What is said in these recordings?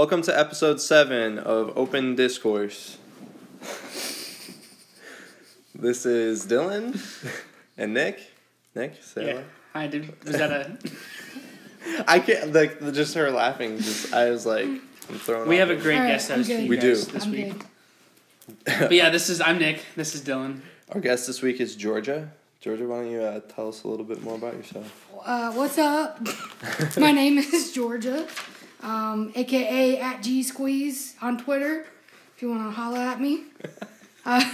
Welcome to episode seven of Open Discourse. this is Dylan and Nick. Nick, say Yeah. hello. Hi, dude. Was that a? I can't like just her laughing. Just I was like, I'm throwing. We off have a it. great All right, guest I'm host for you We guys do. this I'm week. But yeah, this is I'm Nick. This is Dylan. Our guest this week is Georgia. Georgia, why don't you uh, tell us a little bit more about yourself? Uh, what's up? My name is Georgia, um, aka at G Squeeze on Twitter. If you want to holla at me, uh,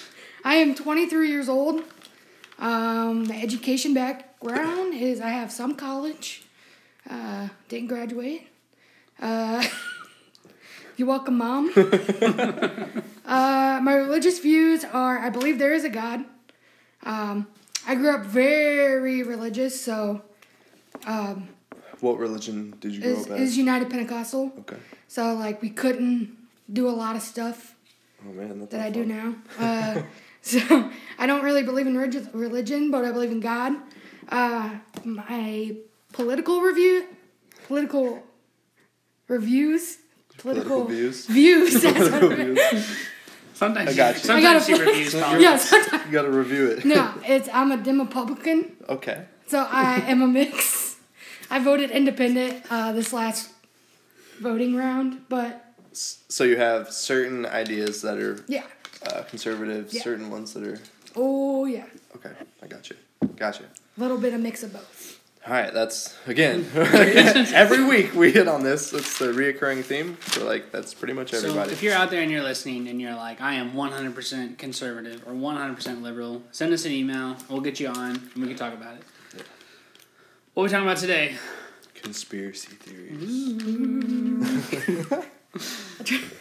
I am 23 years old. Um, the education background is I have some college. Uh, didn't graduate. Uh, you're welcome, mom. uh, my religious views are I believe there is a God. Um, I grew up very religious, so um, What religion did you grow is, up as? is United Pentecostal. okay. So like we couldn't do a lot of stuff Oh man, that's that not I do now. Uh, so I don't really believe in relig- religion, but I believe in God. Uh, my political review, political reviews, Political political, views. views. that's Political it is. views. Sometimes I got you. She, sometimes I gotta she reviews politics. yes. You gotta review it. no, it's I'm a Demopublican. Okay. So I am a mix. I voted independent uh, this last voting round, but So you have certain ideas that are yeah. uh, conservative, Yeah. certain ones that are Oh yeah, okay. I got you. Got you. a little bit of mix of both. All right, that's again every week we hit on this. It's the reoccurring theme. So like that's pretty much everybody. So if you're out there and you're listening and you're like, I am 100% conservative or 100% liberal, send us an email. We'll get you on and we can talk about it. What are we talking about today? Conspiracy theories.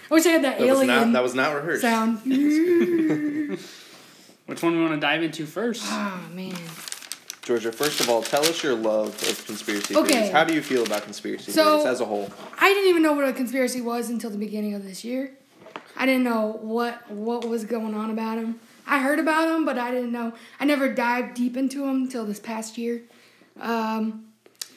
I wish I had that, That was alien not that was not rehearsed. sound. Which one we want to dive into first? oh man. Georgia, first of all, tell us your love of conspiracy Okay. theories. How do you feel about conspiracy So- theories as a whole? I didn't even know what a conspiracy was until the beginning of this year. I didn't know what what was going on about them. I heard about them, but I didn't know. I never dived deep into them until this past year. Um,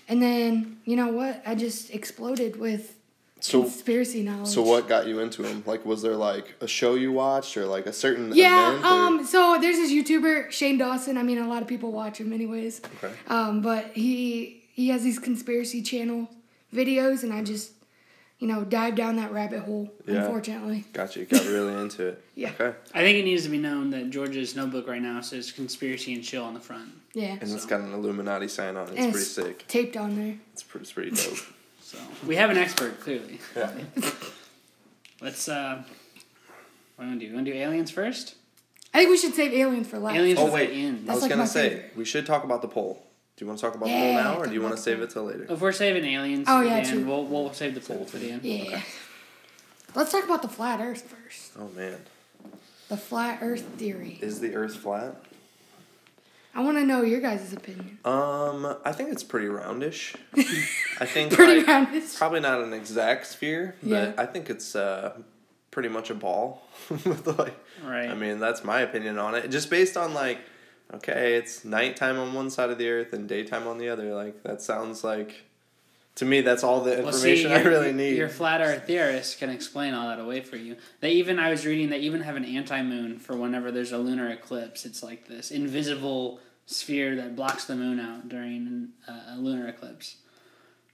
and then you know what? I just exploded with So conspiracy knowledge. so what got you into them? Like was there like a show you watched or like a certain Yeah. Um. So there's this YouTuber Shane Dawson. I mean, a lot of people watch him, anyways. Okay. Um. But he he has these conspiracy channel videos, and I just you know dive down that rabbit hole. Yeah. Unfortunately. Got you. Got really into it. Yeah. Okay. I think it needs to be known that Georgia's notebook right now says conspiracy and chill on the front. Yeah. And it's got an Illuminati sign on it. It's And pretty sick. Taped on there. It's pretty, it's pretty dope. So we have an expert, clearly. Yeah. Let's, uh, what do we want to do? You want to do aliens first? I think we should save aliens for last. Aliens Oh, wait. the end. I That's was like gonna say favorite. we should talk about the poll. Do you want to talk about the poll now, or do you want to save it till later? If we're saving aliens, Oh, yeah, the end, we'll we'll save the poll for the end. Yeah. Let's talk about the flat Earth first. Oh man, The flat Earth theory. is the Earth flat? I want to know your guys' opinion. Um, I think it's pretty roundish. I think Pretty like, round. It's- probably not an exact sphere, but Yeah. I think it's uh pretty much a ball. With, like, Right. I mean, that's my opinion on it. Just based on like, okay, it's nighttime on one side of the Earth and daytime on the other. Like that sounds like, to me, that's all the Well, see, information I really need. Your flat Earth theorists can explain all that away for you. They even I was reading they even have an anti moon for whenever there's a lunar eclipse. It's like this invisible sphere that blocks the moon out during uh, a lunar eclipse.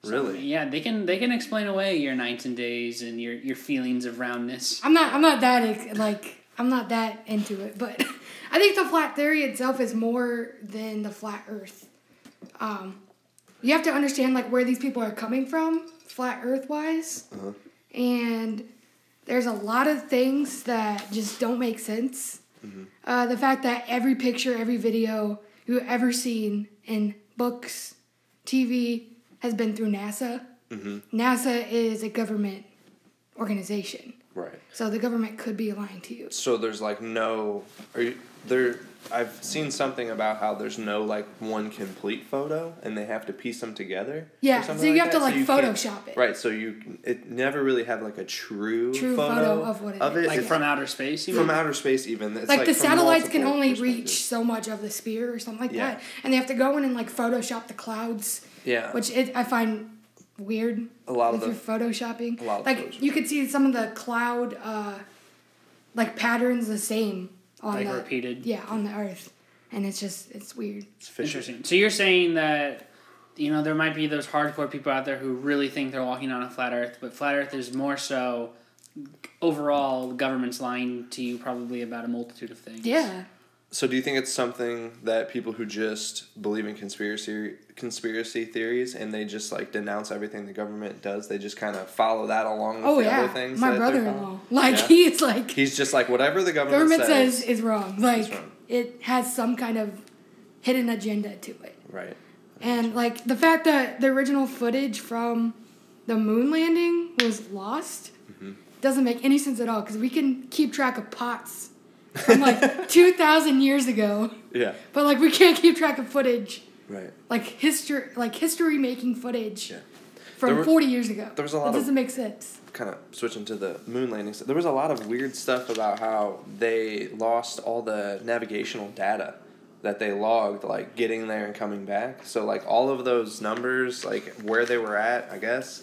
So, Really? yeah, they can they can explain away your nights and days and your your feelings of roundness. I'm not. I'm not that like. I'm not that into it, but I think the flat theory itself is more than the flat Earth. Um, you have to understand like where these people are coming from, flat Earth wise, Uh-huh. and there's a lot of things that just don't make sense. Mm-hmm. Uh, the fact that every picture, every video you've ever seen in books, TV has been through NASA. Mm-hmm. NASA is a government organization. Right. So the government could be lying to you. So there's like no, are you there? I've seen something about how there's no like one complete photo, and they have to piece them together. or Yeah, so something you have to, like, you can't- Photoshop it. Right. So you it never really have like a true True photo, photo of what it of is. it. Like It's from outer space, you from outer space. Even it's like, like, the satellites can only reach so much of the sphere or something like Yeah. that, and they have to go in and like Photoshop the clouds, Yeah. which it, I find weird. A lot of if the you're photoshopping. a lot of like you could see some of the cloud, uh, like patterns the same on Like the repeated. yeah on the Earth, and it's just it's weird. it's fishy. Interesting. So you're saying that you know there might be those hardcore people out there who really think they're walking on a flat Earth, but flat Earth is more so overall the government's lying to you probably about a multitude of things. Yeah. So do you think it's something that people who just believe in conspiracy conspiracy theories and they just like denounce everything the government does, they just kind of follow that along with Oh the yeah. other things? My brother-in-law, like Yeah. he's like He's just like whatever the government, government says. says is wrong. Like wrong. it has some kind of hidden agenda to it. Right. And like the fact that the original footage from the moon landing was lost Mm-hmm. doesn't make any sense at all because we can keep track of pots from like 2,000 years ago, Yeah. but like we can't keep track of footage Right. like history like history making footage Yeah. from were- 40 years ago. there was a lot of- doesn't make sense. kind of switching to the moon landing stuff, there was a lot of weird stuff about how they lost all the navigational data that they logged, like getting there and coming back. So like all of those numbers, like where they were at, I guess,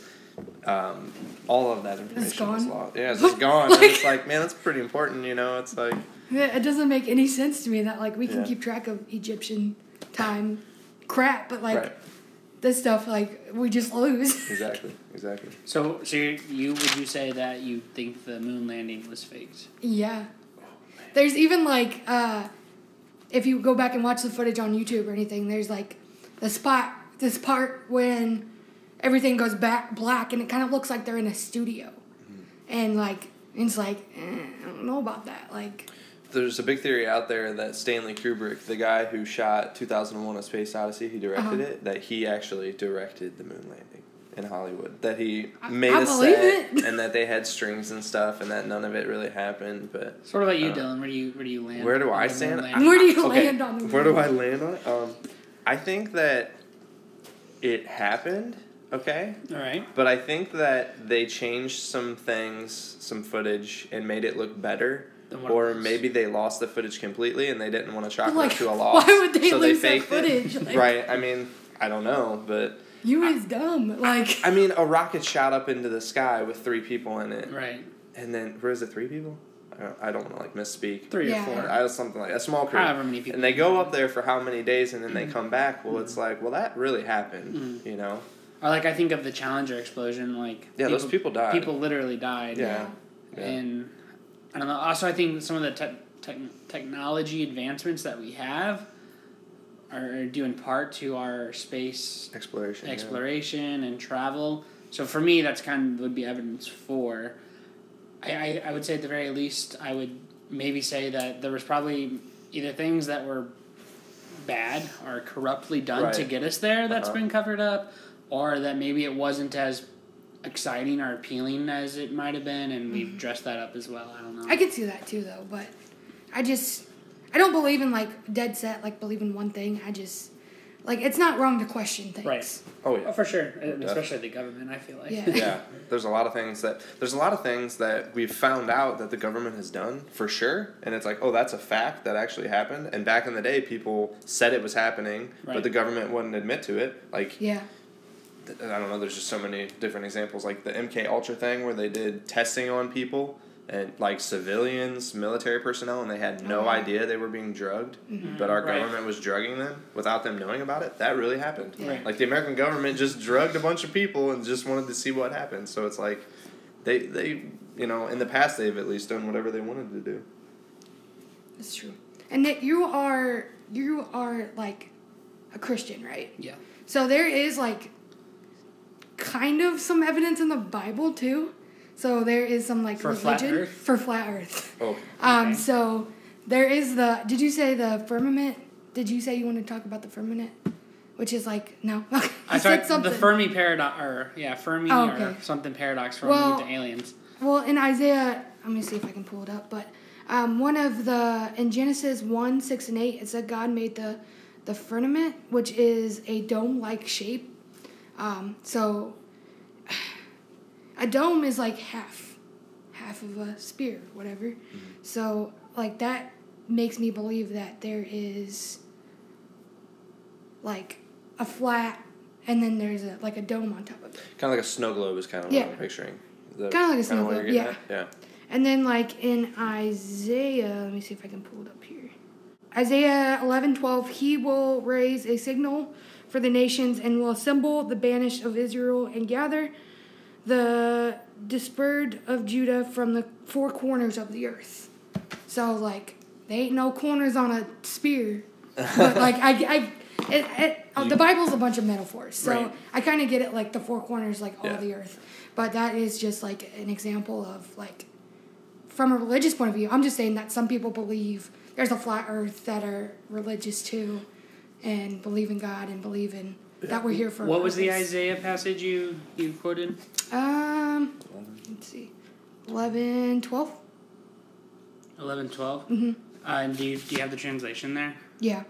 um, all of that information was gone? lost. Yeah, it's just gone. and it's like, man, that's pretty important. You know, it's like It doesn't make any sense to me that like we can Yeah. keep track of Egyptian time crap, but like right, this stuff like we just lose. exactly, exactly. So, so you, you would you say that you think the moon landing was faked? Yeah. There's even like uh if you go back and watch the footage on YouTube or anything, there's like the spot this part when everything goes back black and it kind of looks like they're in a studio. And like it's like eh, I don't know about that. Like There's a big theory out there that Stanley Kubrick, the guy who shot 2001: A Space Odyssey, he directed Uh-huh. it. That he actually directed the moon landing in Hollywood. That he I- made I a set, it. and that they had strings and stuff, and that none of it really happened. But So what about you, Uh, Dylan? Where do you where do you land? where do I the moon stand? landing? Where do you okay, land on the where do? I land on it? Um, I think that it happened. Okay, All right. but I think that they changed some things, some footage, and made it look better. Then what it Or maybe they lost the footage completely and they didn't want to chalk it Like, up to a loss. why would they so lose they that footage? Like- right. I mean, I don't know, but you is dumb. Like I mean, a rocket shot up into the sky with three people in it, Right. and then where is it? Three people? I don't, I don't want to like misspeak. Three Yeah. or four. I was something like a small crew. However many people. And they go up there for how many days, and then they come back. Well, Mm. it's like, well, that really happened, Mm. you know? Or like I think of the Challenger explosion. Like Yeah, those people died. People literally died. Yeah. Yeah. And I don't know. Also, I think some of the te- tech technology advancements that we have are due in part to our space Exploration. yeah. and travel. So for me, that's kind of would be evidence for. I, I, I would say at the very least, I would maybe say that there was probably either things that were bad or corruptly done to get us there that's Uh-huh. been covered up, or that maybe it wasn't as exciting or appealing as it might have been, and we've mm-hmm. dressed that up as well. I don't know. I can see that too though, but I just I don't believe in like dead set like believe in one thing. I just like it's not wrong to question things. Right. Oh, yeah. Oh, for sure, uh, and especially the government. I feel like. Yeah. yeah, there's a lot of things that there's a lot of things that we've found out that the government has done for sure, and it's like, oh, that's a fact that actually happened. And back in the day, people said it was happening, Right. but the government wouldn't admit to it. Like Yeah. Th- I don't know, there's just so many different examples, like the MK Ultra thing where they did testing on people and like civilians, military personnel, and they had no yeah. idea they were being drugged, mm-hmm. but our Right. government was drugging them without them knowing about it. That really happened. Yeah. Right. Like the American government just drugged a bunch of people and just wanted to see what happened. So it's like they they you know in the past they've at least done whatever they wanted to do. That's true. And that you are you are like a Christian, right? Yeah. So there is like kind of some evidence in the Bible too. So there is some like For flat religion earth? for flat earth. Oh, Um so there is the did you say the firmament? Did you say you want to talk about the firmament? Which is like no. I said thought something. the Fermi paradox, or yeah, Fermi Oh, or something paradox from Well- the aliens. Well, in Isaiah, let me see if I can pull it up. But um, one of the in Genesis one, six, and eight, it said God made the the firmament, which is a dome-like shape. Um, so a dome is like half, half of a spear, whatever. Mm-hmm. So like that makes me believe that there is like a flat and then there's a like a dome on top of it. Kind of like a snow globe is kind of Yeah. what I'm picturing. Is Kinda like a snow globe, yeah. at? And then like in Isaiah, let me see if I can pull it up here. Isaiah eleven twelve, he will raise a signal for the nations and will assemble the banished of Israel and gather the dispersed of Judah from the four corners of the earth. So like they ain't no corners on a spear. but like I, I it, it, oh, the Bible's a bunch of metaphors, so Right. I kind of get it like the four corners, like all Yeah. the earth. But that is just like an example of like from a religious point of view. I'm just saying that some people believe there's a flat Earth that are religious too, and believe in God and believe in that we're here for. What was the. Isaiah passage you you quoted? Um, let's see, 11, 12? Eleven twelve. Mm-hmm. Uh, and do you do you have the translation there? Yeah,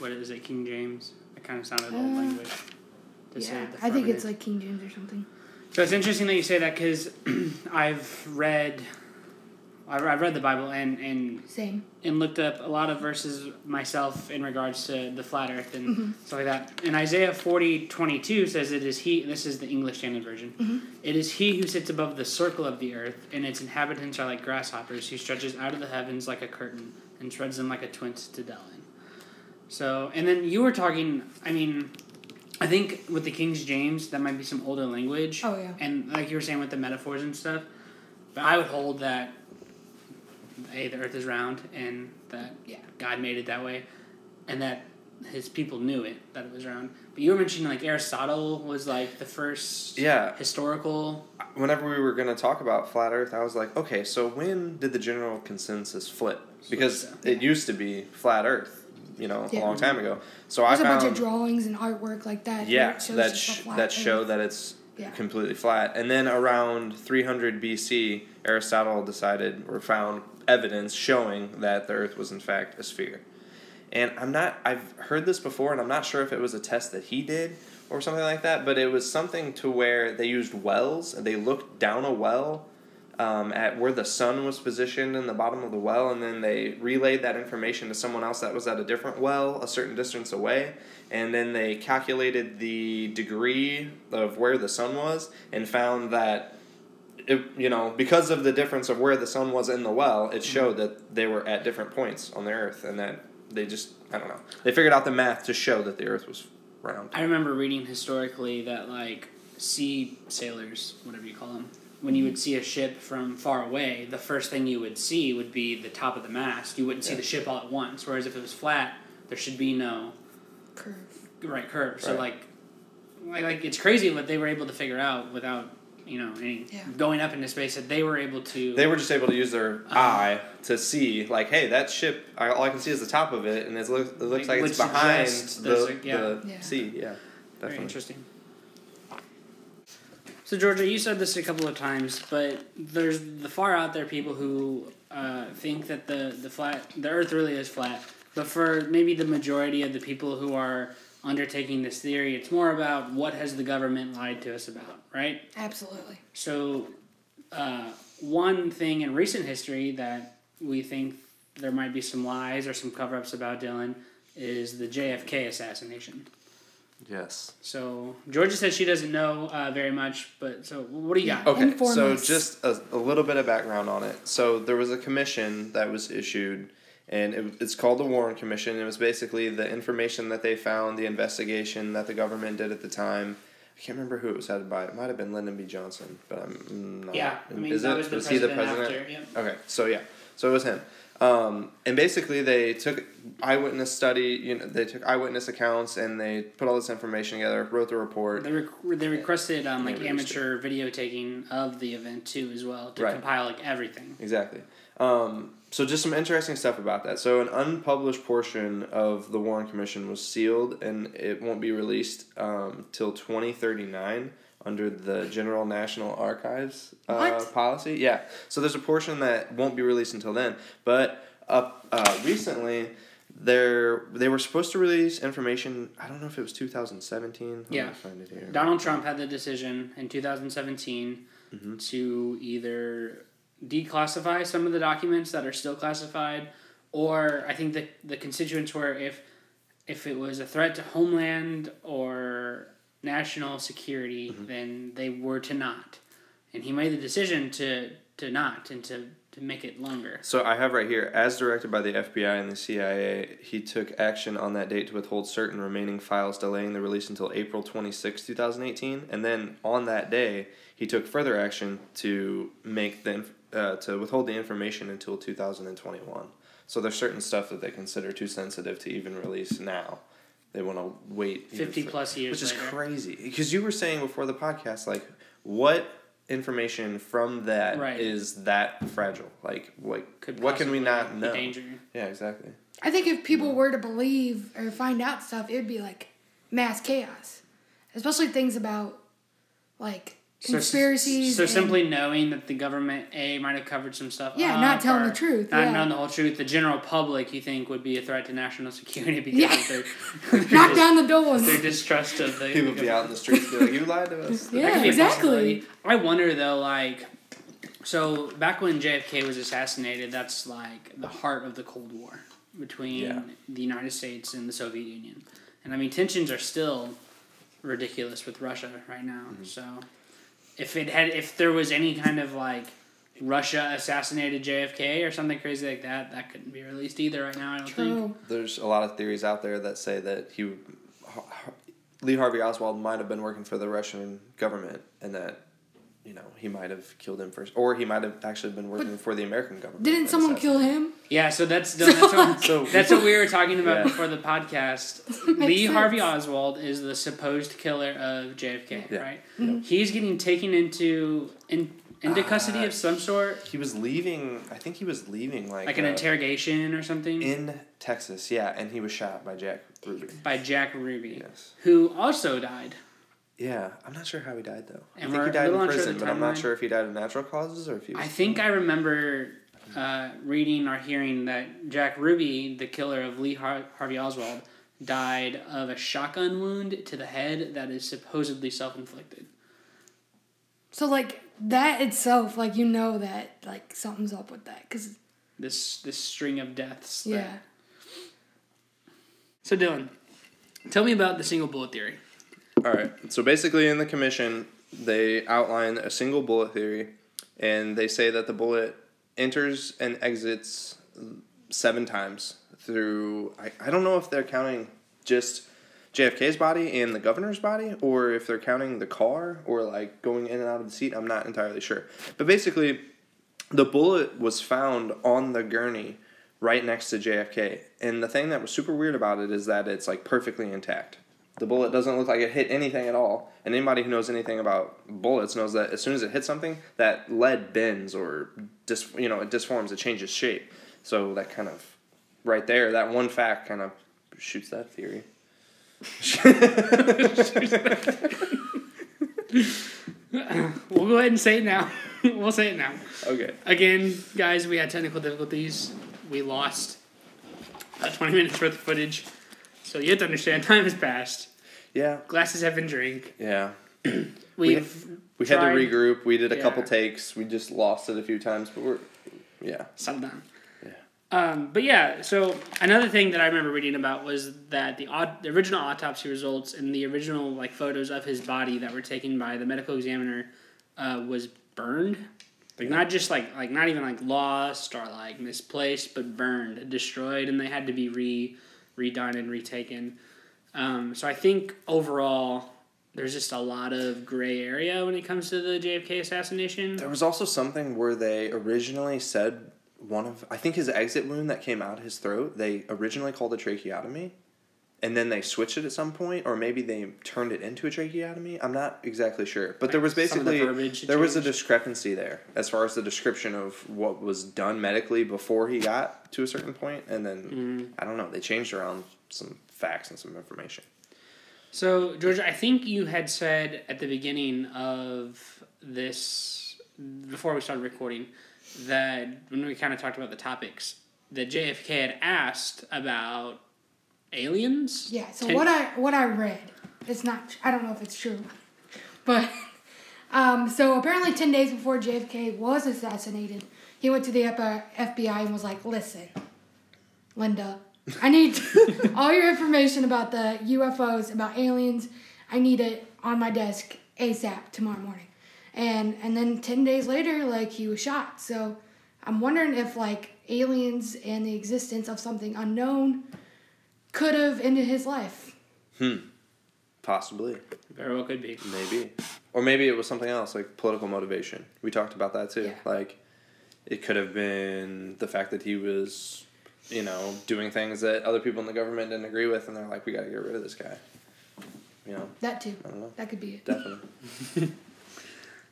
What is it? King James. It kind of sounded Uh, old language. Yeah. I think it's like King James or something. So it's interesting that you say that because I've read, I've I've read the Bible and and Same. and looked up a lot of verses myself in regards to the flat earth and Mm-hmm. stuff like that. And Isaiah forty twenty two says it is he, this is the English Standard Version, Mm-hmm. it is he who sits above the circle of the earth, and its inhabitants are like grasshoppers, who stretches out of the heavens like a curtain, and spreads them like a twint to. So, and then you were talking, I mean, I think with the King's James, that might be some older language. Oh, yeah. And like you were saying with the metaphors and stuff, but I would hold that a the Earth is round and that Yeah. God made it that way, and that his people knew it that it was round. But you were mentioning like Aristotle was like the first Yeah. historical. Whenever we were going to talk about flat Earth, I was like, okay, so when did the general consensus flip? Because So- it used to be flat Earth, you know, Yeah. a long time ago. So I There's I a bunch of found drawings and artwork like that. yeah it shows that sh- that Earth. show that it's Yeah. completely flat. And then around 300 BC, Aristotle decided or found evidence showing that the Earth was in fact a sphere. And I'm not I've heard this before and I'm not sure if it was a test that he did or something like that, but it was something to where they used wells and they looked down a well um, at where the sun was positioned in the bottom of the well, and then they relayed that information to someone else that was at a different well a certain distance away, and then they calculated the degree of where the sun was and found that. It, you know, because of the difference of where the sun was in the well, it mm-hmm. showed that they were at different points on the earth, and that they just, I don't know, they figured out the math to show that the earth was round. I remember reading historically that like sea sailors, whatever you call them, when you mm-hmm. would see a ship from far away, the first thing you would see would be the top of the mast. You wouldn't see Yeah. the ship all at once. Whereas if it was flat, there should be no curve. right curve. So like, like, like it's crazy what they were able to figure out without you know any Yeah. going up into space. That they were able to. They were just able to use their Uh-huh. eye to see, like, hey, that ship. I, all I can see is the top of it, and it looks, it looks Like, like, it's behind suggest the, there's yeah. the Yeah. sea. Yeah, Very interesting. So Georgia, you said this a couple of times, but there's the far out there people who uh, think that the the flat the Earth really is flat. But for maybe the majority of the people who are undertaking this theory, it's more about what has the government lied to us about, right? Absolutely. So, uh, one thing in recent history that we think there might be some lies or some cover ups about Dylan is the JFK assassination. Yes. So Georgia says she doesn't know uh, very much, but so what do you got? Okay, Inform so just a, a little bit of background on it. So there was a commission that was issued, and it, it's called the Warren Commission. It was basically the information that they found, the investigation that the government did at the time. I can't remember who it was headed by. It might have been Lyndon B. Johnson, but I'm not. Yeah, I mean Is that it? was the was he the president after. Yep. Okay, so yeah, so it was him, um, and basically they took eyewitness study. You know, they took eyewitness accounts and they put all this information together, wrote the report. They, rec- they requested um, like amateur video taking of the event too, as well, to Right. compile like everything. Exactly. Um, so just some interesting stuff about that. So an unpublished portion of the Warren Commission was sealed, and it won't be released um, till twenty thirty nine under the General National Archives uh, policy. Yeah. So there's a portion that won't be released until then. But up uh, recently, there they were supposed to release information. I don't know if it was two thousand seventeen. Yeah. Find it here. Donald Trump had the decision in 2017 Mm-hmm. to either declassify some of the documents that are still classified, or I think the the constituents were if if it was a threat to homeland or national security Mm-hmm. than they were to not, and he made the decision to to not and to to make it longer. So I have right here, as directed by the FBI and the CIA, he took action on that date to withhold certain remaining files, delaying the release until April 26, 2018. And then on that day, he took further action to make the uh, to withhold the information until 2021. So there's certain stuff that they consider too sensitive to even release now. They want to wait Fifty for- plus years which is later. crazy because you were saying before the podcast like what information from that is Right. that fragile like what Could what can we not be know danger. yeah exactly I think if people were to believe or find out stuff, it would be like mass chaos, especially things about like So- conspiracies. So, and- simply knowing that the government a might have covered some stuff. Yeah, up not telling the truth, Not yeah. knowing the whole truth. The general public, you think, would be a threat to national security because Yeah. of their, their, knock dis- down the doors. their distrust of the. people be out in the streets be like you lied to us Yeah, could be a exactly. I wonder though, like, so back when JFK was assassinated, that's like the heart of the Cold War between Yeah. the United States and the Soviet Union, and I mean tensions are still ridiculous with Russia right now. Mm-hmm. So, if it had, if there was any kind of like Russia assassinated JFK or something crazy like that, that couldn't be released either right now. I don't think. True. there's a lot of theories out there that say that he lee harvey oswald might have been working for the russian government and that you know he might have killed him first or he might have actually been working for the american government Didn't someone kill him? Yeah, so that's that's what, So- that's what we were talking about Yeah. before the podcast. Lee sense. Harvey Oswald is the supposed killer of JFK, Yeah. right? Mm-hmm. He's getting taken into in, into custody Uh, of some sort, he was leaving i think he was leaving like like an uh, interrogation or something, in texas yeah and he was shot by jack ruby by Jack Ruby, yes who also died. Yeah i'm not sure how he died though i think he died in little unsure of prison but i'm not sure if he died of natural causes or if he was I think I remember uh, reading or hearing that Jack Ruby, the killer of Lee Har- Harvey Oswald, died of a shotgun wound to the head that is supposedly self inflicted. So like that itself, like you know that like something's up with that, cause This this string of deaths. that- yeah. So Dylan, tell me about the single bullet theory. All right. So basically, in the commission, they outline a single bullet theory, and they say that the bullet enters and exits seven times through. I, I don't know if they're counting just JFK's body and the governor's body, or if they're counting the car or like going in and out of the seat. I'm not entirely sure. But basically, the bullet was found on the gurney right next to JFK. And the thing that was super weird about it is that it's like perfectly intact. The bullet doesn't look like it hit anything at all. And anybody who knows anything about bullets knows that as soon as it hits something, that lead bends or dis, you know, it disforms, it changes shape. So that kind of right there, that one fact kind of shoots that theory. We'll go ahead and say it now. we'll say it now. Okay. Again, guys, we had technical difficulties. We lost uh, 20 minutes worth of footage. So you have to understand, time has passed. Yeah. Glasses have been drank. Yeah. We've We had to tried- regroup. We did a couple Yeah. takes. We just lost it a few times, but we're yeah. settled down. Yeah. Um, but yeah, so another thing that I remember reading about was that the, aut- the original autopsy results and the original like photos of his body that were taken by the medical examiner uh, was burned, like not just like like not even like lost or like misplaced, but burned, destroyed, and they had to be re redone and retaken. Um, so I think overall. There's just a lot of gray area when it comes to the JFK assassination. There was also something where they originally said one of I think his exit wound that came out his throat. They originally called a tracheotomy, and then they switched it at some point, or maybe they turned it into a tracheotomy. I'm not exactly sure, but there was the basically verbiage there was a discrepancy there as far as the description of what was done medically before he got to a certain point, and then Mm-hmm. I don't know. They changed around some facts and some information. So, Georgia, I think you had said at the beginning of this, before we started recording, that when we kind of talked about the topics, that JFK had asked about aliens. Yeah. So Ten- what I what I read, it's not. I don't know if it's true, but um, so apparently ten days before JFK was assassinated, he went to the FBI and was like, "Listen, Linda, I need all your information about the UFOs, about aliens. I need it on my desk ASAP tomorrow morning. And and then 10 days later like he was shot. So I'm wondering if like aliens and the existence of something unknown could have ended his life. Hmm. Possibly, Very well could be. maybe, or maybe it was something else like political motivation. We talked about that too. Yeah. Like, it could have been the fact that he was, you know, doing things that other people in the government didn't agree with, and they're like, we got to get rid of this guy. You know, That too. I don't know. That could be it. Definitely.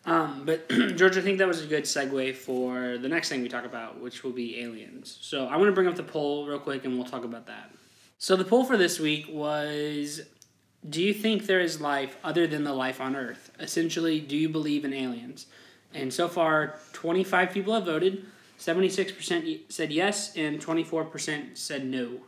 Um, but George, I think that was a good segue for the next thing we talk about, which will be aliens. So I want to bring up the poll real quick, and we'll talk about that. So the poll for this week was: Do you think there is life other than the life on Earth? Essentially, do you believe in aliens? And so far, twenty five people have voted. Seventy six percent said yes, and twenty four percent said no.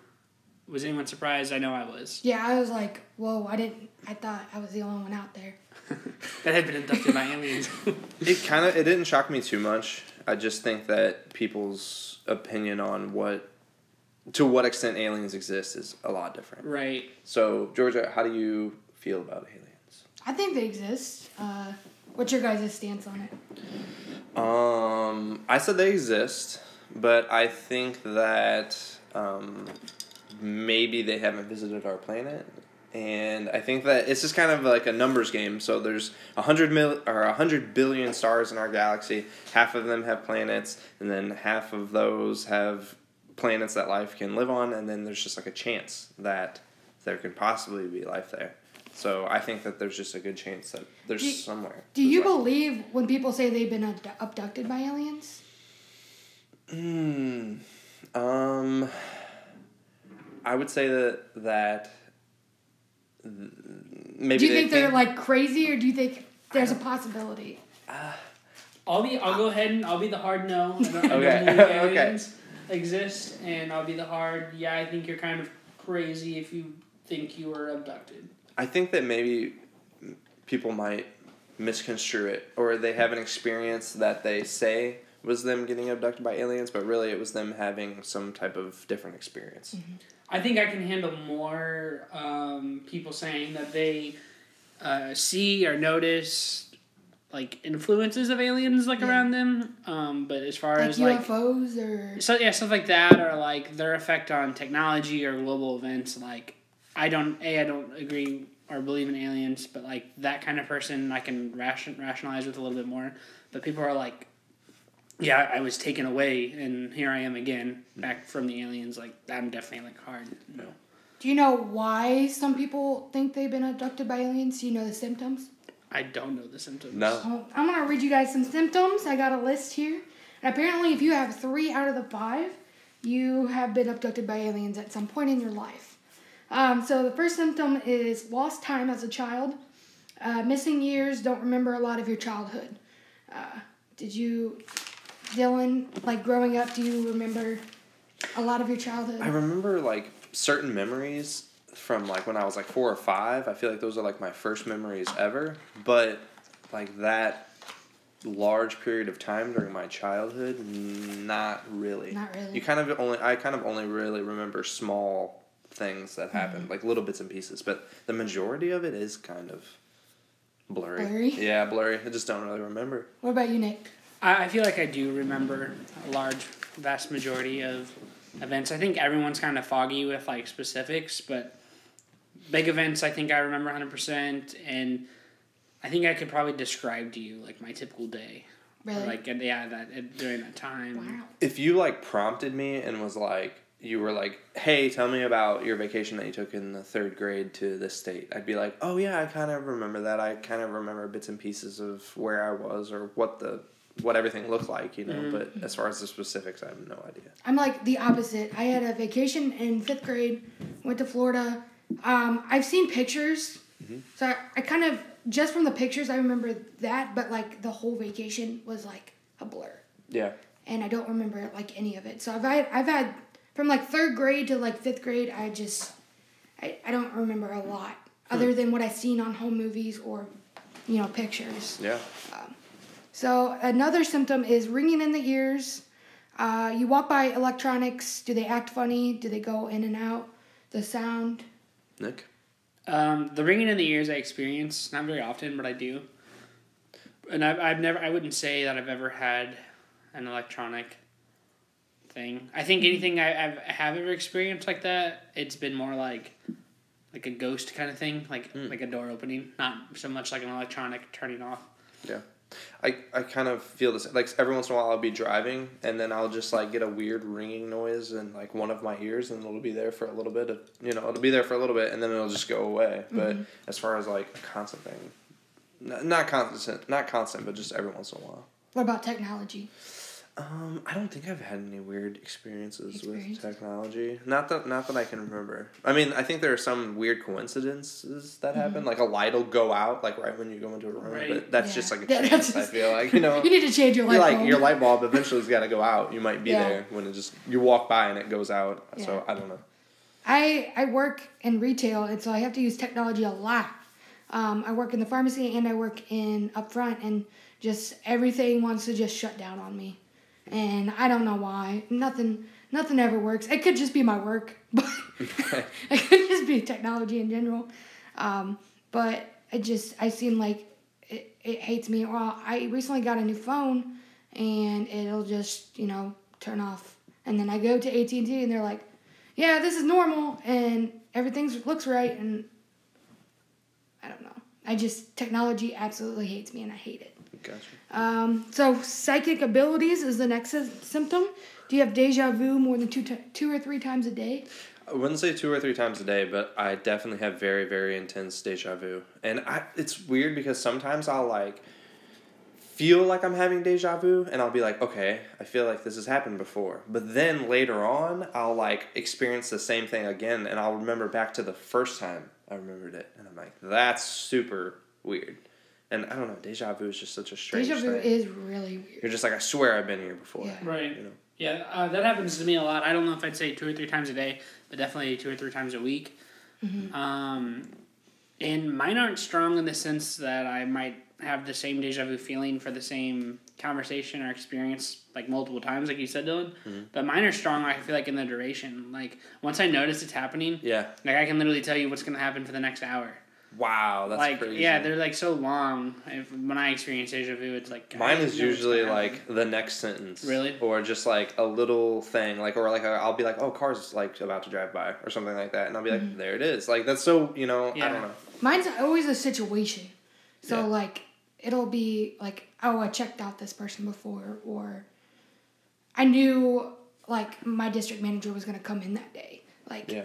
Was anyone surprised? I know I was. Yeah, I was like, whoa, I didn't I thought I was the only one out there. That had been abducted by aliens. It kind of it didn't shock me too much. I just think that people's opinion on what to what extent aliens exist is a lot different. right. So, Georgia, how do you feel about aliens? I think they exist. Uh, what's your guys' stance on it? Um, I said they exist, but I think that um, maybe they haven't visited our planet, and I think that it's just kind of like a numbers game. So there's a hundred mil or a hundred billion stars in our galaxy. Half of them have planets, and then half of those have planets that life can live on, and then there's just like a chance that there could possibly be life there. So I think that there's just a good chance that there's Do- somewhere. Do there's you life. believe when people say they've been abdu- abducted by aliens? Hmm. Um. I would say that that maybe do you they think they're like crazy, or do you think there's a possibility? I'll be. I'll go ahead and I'll be the hard no. I don't, I don't Okay, okay. aliens exist, and I'll be the hard. Yeah, I think you're kind of crazy if you think you were abducted. I think that maybe people might misconstrue it, or they have an experience that they say was them getting abducted by aliens, but really it was them having some type of different experience. I think I can handle more um, people saying that they uh, see or notice like influences of aliens like Yeah. around them. Um, but as far Like as like UFOs or So yeah, stuff like that, or like their effect on technology or global events. Like, I don't a I don't agree or believe in aliens, but like that kind of person, I can ration, rationalize with a little bit more. But people are like, yeah, I was taken away, and here I am again, back from the aliens. Like, I'm definitely like hard. No. do you know why some people think they've been abducted by aliens? Do you know the symptoms? I don't know the symptoms. No. Oh, I'm gonna read you guys some symptoms. I got a list here. And apparently, if you have three out of the five, you have been abducted by aliens at some point in your life. Um, so the first symptom is lost time as a child, uh, missing years, don't remember a lot of your childhood. Uh, did you, Dylan, like growing up, do you remember a lot of your childhood? I remember like certain memories from like when I was like four or five. I feel like those are like my first memories ever. But like that large period of time during my childhood, not really. Not really. You kind of only I kind of only really remember small things that happened, Mm-hmm. like little bits and pieces. But the majority of it is kind of blurry. Blurry? Yeah, blurry. I just don't really remember. What about you, Nick? I, I feel like I do remember a large, vast majority of events. I think everyone's kind of foggy with like specifics, but big events I think I remember 100%. And I think I could probably describe to you like my typical day. Or, Really? like, yeah, that during that time. wow. If you like prompted me and was like, you were like, "Hey, tell me about your vacation that you took in the third grade to this state," I'd be like, "Oh yeah, I kind of remember that. I kind of remember bits and pieces of where I was or what the what everything looked like, you know." But as far as the specifics, I have no idea. I'm like the opposite. I had a vacation in fifth grade, went to Florida. Um, I've seen pictures, so I, I kind of just from the pictures I remember that, but like the whole vacation was like a blur, Yeah, and I don't remember like any of it. So I've had, I've had from like third grade to like fifth grade, I just I, I don't remember a lot other than what I've seen on home movies or you know pictures. yeah. So another symptom is ringing in the ears. Uh, you walk by electronics. Do they act funny? Do they go in and out? The sound. Nick, Um, the ringing in the ears I experience not very often, but I do. And I've, I've never I wouldn't say that I've ever had an electronic thing. I think anything I I've, have ever experienced like that, it's been more like like a ghost kind of thing, like Mm. like a door opening, not so much like an electronic turning off. Yeah. I, I kind of feel this like every once in a while I'll be driving and then I'll just like get a weird ringing noise in like one of my ears and it'll be there for a little bit of you know it'll be there for a little bit and then it'll just go away but as far as like a constant thing n- not constant not constant but just every once in a while What about technology? Um I don't think I've had any weird experiences Experiences? with technology not that not that I can remember I mean I think there are some weird coincidences that happen like a light will go out like right when you go into a room Right. but that's Yeah. just like a Yeah, chance I feel like you know You need to change your light you're like bulb. your light bulb eventually's got to go out. You might be Yeah. there when it just you walk by and it goes out. So I don't know. I I work in retail, and so I have to use technology a lot. Um, I work in the pharmacy and I work in up front, and just everything wants to just shut down on me, and I don't know why. Nothing nothing ever works. It could just be my work, but it could just be technology in general. Um, but it just I seem like it, it hates me. Well, I recently got a new phone, and it'll just you know turn off, and then I go to AT and T, and they're like yeah, this is normal and everything looks right and I don't know. I just technology absolutely hates me and I hate it. Gotcha. Um, so psychic abilities is the next sy- symptom. Do you have deja vu more than two t- two or three times a day? I wouldn't say two or three times a day, but I definitely have very very intense deja vu, and I it's weird because sometimes I'll like feel like I'm having deja vu, and I'll be like, okay, I feel like this has happened before, but then later on I'll like experience the same thing again, and I'll remember back to the first time I remembered it, and I'm like, that's super weird, and I don't know, deja vu is just such a strange Deja vu thing. is really weird. You're just like, I swear I've been here before. Yeah. Right. You know. Yeah, uh, that happens to me a lot. I don't know if I'd say two or three times a day, but definitely two or three times a week. Um, and mine aren't strong in the sense that I might have the same deja vu feeling for the same conversation or experience like multiple times, like you said, Dylan. Hmm. But mine are strong. I feel like in the duration. Like once I notice it's happening, Yeah. like I can literally tell you what's gonna happen for the next hour. Wow, that's like crazy. yeah, they're like so long. If, when I experience deja vu, it's like Mine is usually like the next sentence. Really? Or just like a little thing, like or like i I'll be like, oh, car's like about to drive by or something like that, and I'll be like, mm-hmm. there it is. Like that's so you know, I don't know. Mine's always a situation. So Yeah. like it'll be like, oh, I checked out this person before, or I knew like my district manager was gonna come in that day. Like Yeah.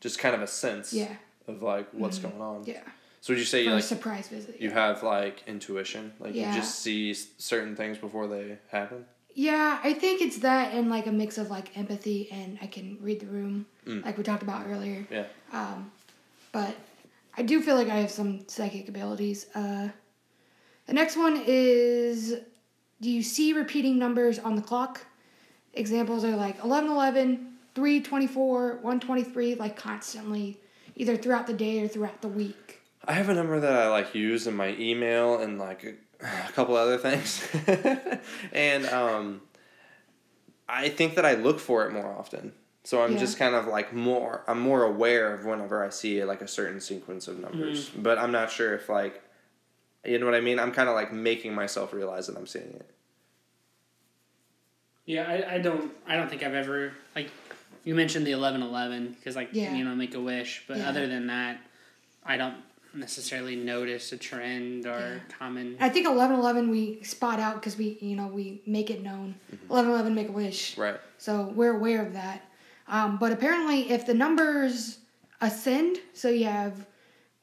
Just kind of a sense yeah, of like what's going on. yeah. So would you say you a like surprise visit. you yeah. have like intuition, like Yeah. you just see certain things before they happen? Yeah, I think it's that and like a mix of like empathy and I can read the room, Mm. like we talked about earlier. Yeah. Um, but I do feel like I have some psychic abilities. Uh, the next one is do you see repeating numbers on the clock? Examples are like 1111, 324, 123, like constantly, either throughout the day or throughout the week. I have a number that I like use in my email and like a, a couple other things, and um, I think that I look for it more often. So I'm Yeah. just kind of like more. I'm more aware of whenever I see like a certain sequence of numbers, but I'm not sure if like, you know what I mean. I'm kind of like making myself realize that I'm seeing it. Yeah, I, I don't I don't think I've ever like you mentioned the eleven eleven because like Yeah. you know make a wish, but Yeah. other than that, I don't necessarily notice a trend or Yeah. common. I think 1111 we spot out because we, you know, we make it known. 1111 make a wish. Right. So we're aware of that. Um, but apparently, if the numbers ascend, so you have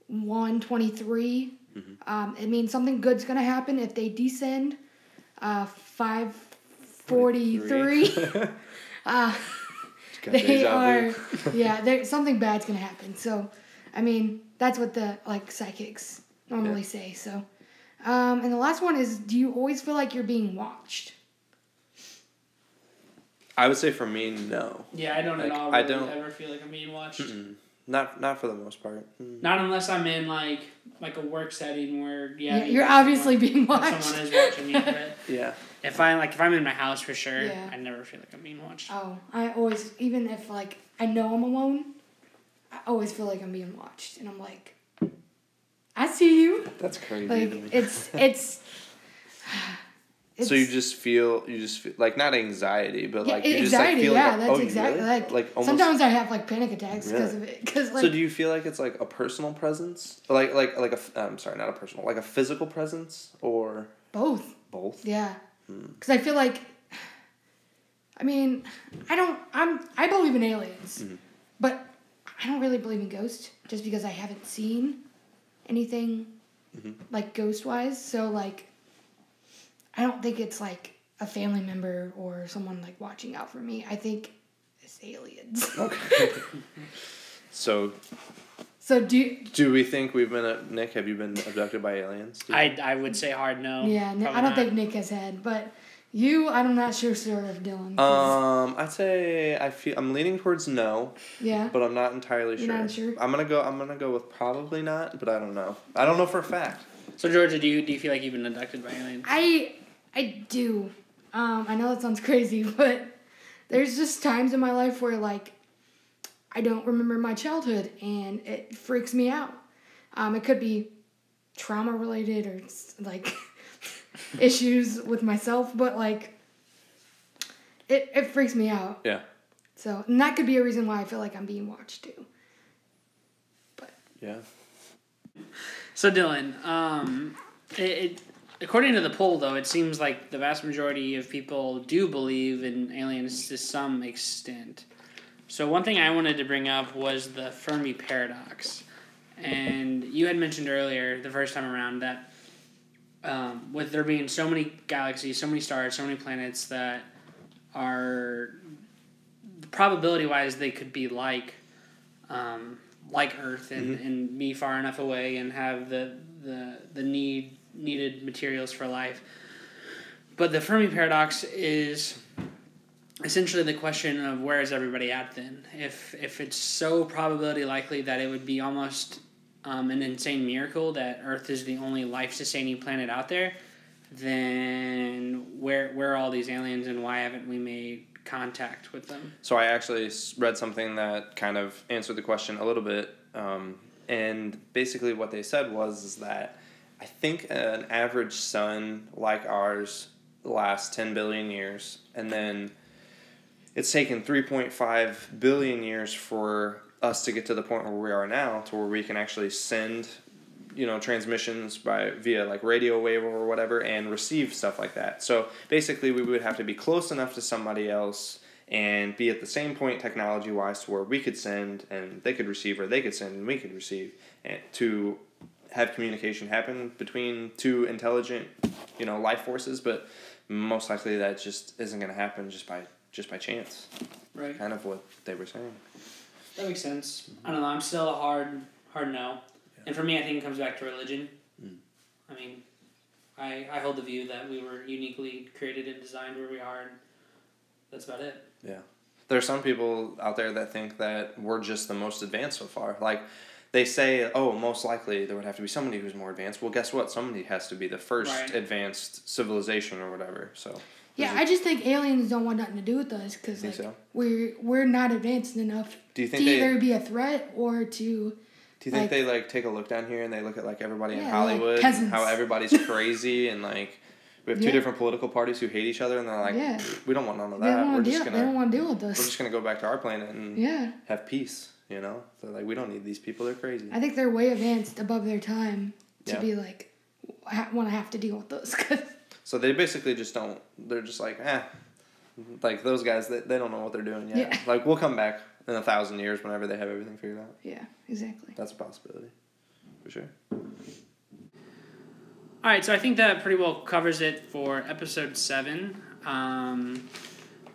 123, um, it means something good's going to happen. If they descend, uh, 543, uh, Got they are, yeah, there something bad's going to happen. So, I mean, that's what the like psychics normally Yeah. say. So, um, and the last one is, do you always feel like you're being watched? I would say for me, no. yeah, I don't Like, at all I don't- ever feel like I'm being watched. Mm-mm. Not not for the most part. Mm. Not unless I'm in like like a work setting where yeah, Yeah, you're obviously someone, being watched. someone is watching me. But Yeah. If I like if I'm in my house for sure, Yeah. I never feel like I'm being watched. Oh, I always even if like I know I'm alone, I always feel like I'm being watched, and I'm like, I see you. That's crazy. Like to me. it's it's. so you just feel you just feel, like not anxiety, but yeah, like you anxiety, just like feel yeah, like a- that's oh, exactly really? like, like almost. sometimes I have like panic attacks because Really? of it. Because like so do you feel like it's like a personal presence, like like like a I'm sorry, not a personal, like a physical presence, or both, both? yeah. Because I feel like, I mean, I don't. I'm. I believe in aliens, Mm-hmm. but I don't really believe in ghosts. Just because I haven't seen anything Mm-hmm. like ghost wise, so like, I don't think it's like a family member or someone like watching out for me. I think it's aliens. Okay. so so do you, do we think we've been? A, Nick, have you been abducted by aliens? I, I would say hard no. yeah. Ni- I don't not. think Nick has had, but you, I'm not sure, sir, if Dylan. 'cause- Um, I'd say I feel I'm leaning towards no, yeah. but I'm not entirely You're sure. not sure? I'm gonna go. I'm gonna go with probably not, but I don't know. I don't know for a fact. So Georgia, do you do you feel like you've been abducted by aliens? I I do. Um, I know that sounds crazy, but there's just times in my life where like I don't remember my childhood and it freaks me out. Um, it could be trauma related or s- like issues with myself, but like it it freaks me out. Yeah. So and that could be a reason why I feel like I'm being watched too. Yeah. So Dylan, um, it, it according to the poll though, it seems like the vast majority of people do believe in aliens to some extent. So one thing I wanted to bring up was the Fermi paradox, and you had mentioned earlier the first time around that um, with there being so many galaxies, so many stars, so many planets that are probability wise they could be like um, like Earth and, and be far enough away and have the the the need needed materials for life. But the Fermi paradox is essentially the question of where is everybody at then? If if it's so probability likely that it would be almost um, an insane miracle that Earth is the only life sustaining planet out there, then where where are all these aliens and why haven't we made contact with them? So I actually read something that kind of answered the question a little bit, um, and basically what they said was that I think an average sun like ours lasts ten billion years, and then it's taken three point five billion years for us to get to the point where we are now, to where we can actually send you know transmissions by via like radio wave or whatever and receive stuff like that. So basically we would have to be close enough to somebody else and be at the same point technology wise to where we could send and they could receive or they could send and we could receive and to have communication happen between two intelligent you know life forces but most likely that just isn't going to happen just by just by chance Right. kind of what they were saying That makes sense. I don't know. I'm still a hard, hard no. And for me, I think it comes back to religion. Mm. I mean, I I hold the view that we were uniquely created and designed where we are, and that's about it. Yeah. There are some people out there that think that we're just the most advanced so far. Like they say, oh, most likely there would have to be somebody who's more advanced. Well, guess what? Somebody has to be the first Right. advanced civilization or whatever. So Yeah, I just think aliens don't want nothing to do with us because like so? we're we're not advanced enough do you to think they? either be a threat or to Do you think like- they like take a look down here and they look at like everybody in Yeah, like Hollywood and how everybody's crazy and like we have two Yeah. different political parties who hate each other and they're like, Yeah. We don't want none of that. We're to just deal. They don't want to deal with this. we're just gonna go back to our planet and Yeah, have peace. You know, so like we don't need these people. They're crazy. I think they're way advanced above their time to be like ha- want to have to deal with us. 'cause- So they basically just don't. They're just like, eh. Like those guys, they, they don't know what they're doing yet. Yeah. Like we'll come back in a thousand years whenever they have everything figured out. yeah, exactly. That's a possibility, for sure. All right, so I think that pretty well covers it for episode seven. Um,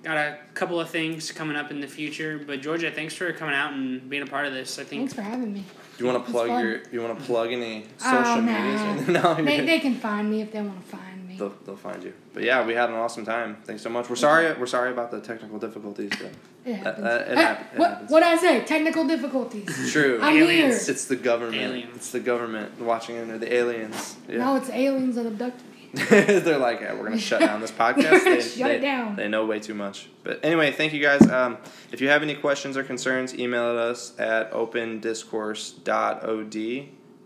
got a couple of things coming up in the future, but Georgia, thanks for coming out and being a part of this. I think Thanks for having me. Do you want to plug your? You want to plug any social Oh, medias? nah. no, They, they can find me if they want to find me. They'll, they'll find you. But yeah, we had an awesome time. Thanks so much. We're sorry. We're sorry about the technical difficulties. But It happens. that- it Hey, hap- it what happens. what I say? Technical difficulties. true. I'm Aliens. here. It's the government. Aliens. It's the government watching under the aliens. Yeah. No, it's aliens that abducted me. They're like, yeah, we're gonna shut down this podcast. They, Shut they- it down. They know way too much. But anyway, thank you guys. Um, if you have any questions or concerns, email us at opendiscourse.od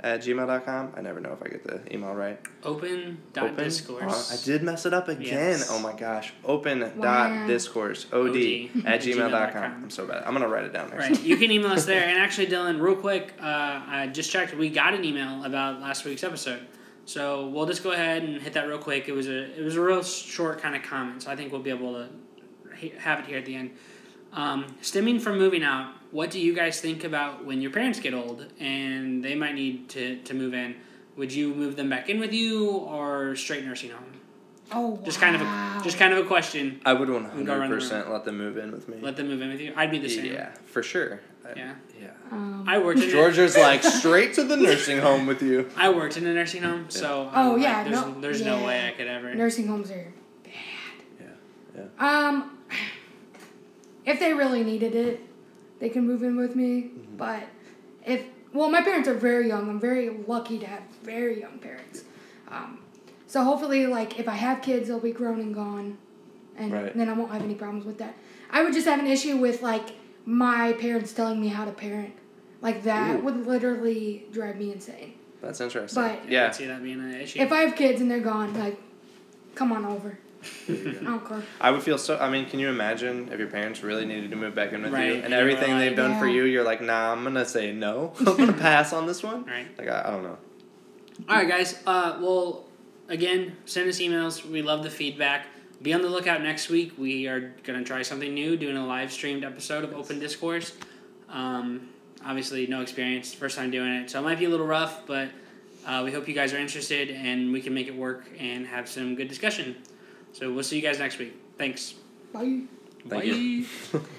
at gmail.com. I never know if I get the email right. Open dot Open? discourse. Uh, I did mess it up again. Yes. Oh my gosh. Open Wow. dot discourse od, OD at at gmail.com. gmail.com. I'm so bad. I'm gonna write it down next Right. You can email us there. And actually, Dylan, real quick, uh, I just checked. We got an email about last week's episode. So we'll just go ahead and hit that real quick. It was a it was a real short kind of comment. So I think we'll be able to he- have it here at the end. Um, stemming from moving out, what do you guys think about when your parents get old and they might need to, to move in? Would you move them back in with you or straight nursing home? Oh, Just kind of a just kind of a question. I would go 100% let them move in with me. Let them move in with you. I'd be the same. yeah, for sure. I- Yeah. Yeah. Um, I worked in a- Georgia's like straight to the nursing home with you. I worked in a nursing home, so Oh, I'm yeah, like, there's, no- there's no way I could ever. nursing homes are bad. Yeah. bad. Um, if they really needed it, they can move in with me. Mm-hmm. But if well, my parents are very young. I'm very lucky to have very young parents. Um, so hopefully, like if I have kids, they'll be grown and gone, and Right. then I won't have any problems with that. I would just have an issue with like my parents telling me how to parent. Like that Ooh. would literally drive me insane. That's interesting. But- yeah. could see that being an issue. If I have kids and they're gone, like, come on over. I. I would feel so. I mean, can you imagine if your parents really needed to move back in with Right, you, and and you were everything they've like- done for you, you're like, nah, I'm gonna say no. I'm gonna pass on this one. Right. Like I, I don't know. All right, guys. Uh, well, again, send us emails. We love the feedback. Be on the lookout next week. We are gonna try something new, doing a live streamed episode of Open Discourse. Um, obviously, no experience, first time doing it, so it might be a little rough, but uh, we hope you guys are interested and we can make it work and have some good discussion. So we'll see you guys next week. Thanks. Bye. Thank Bye. you.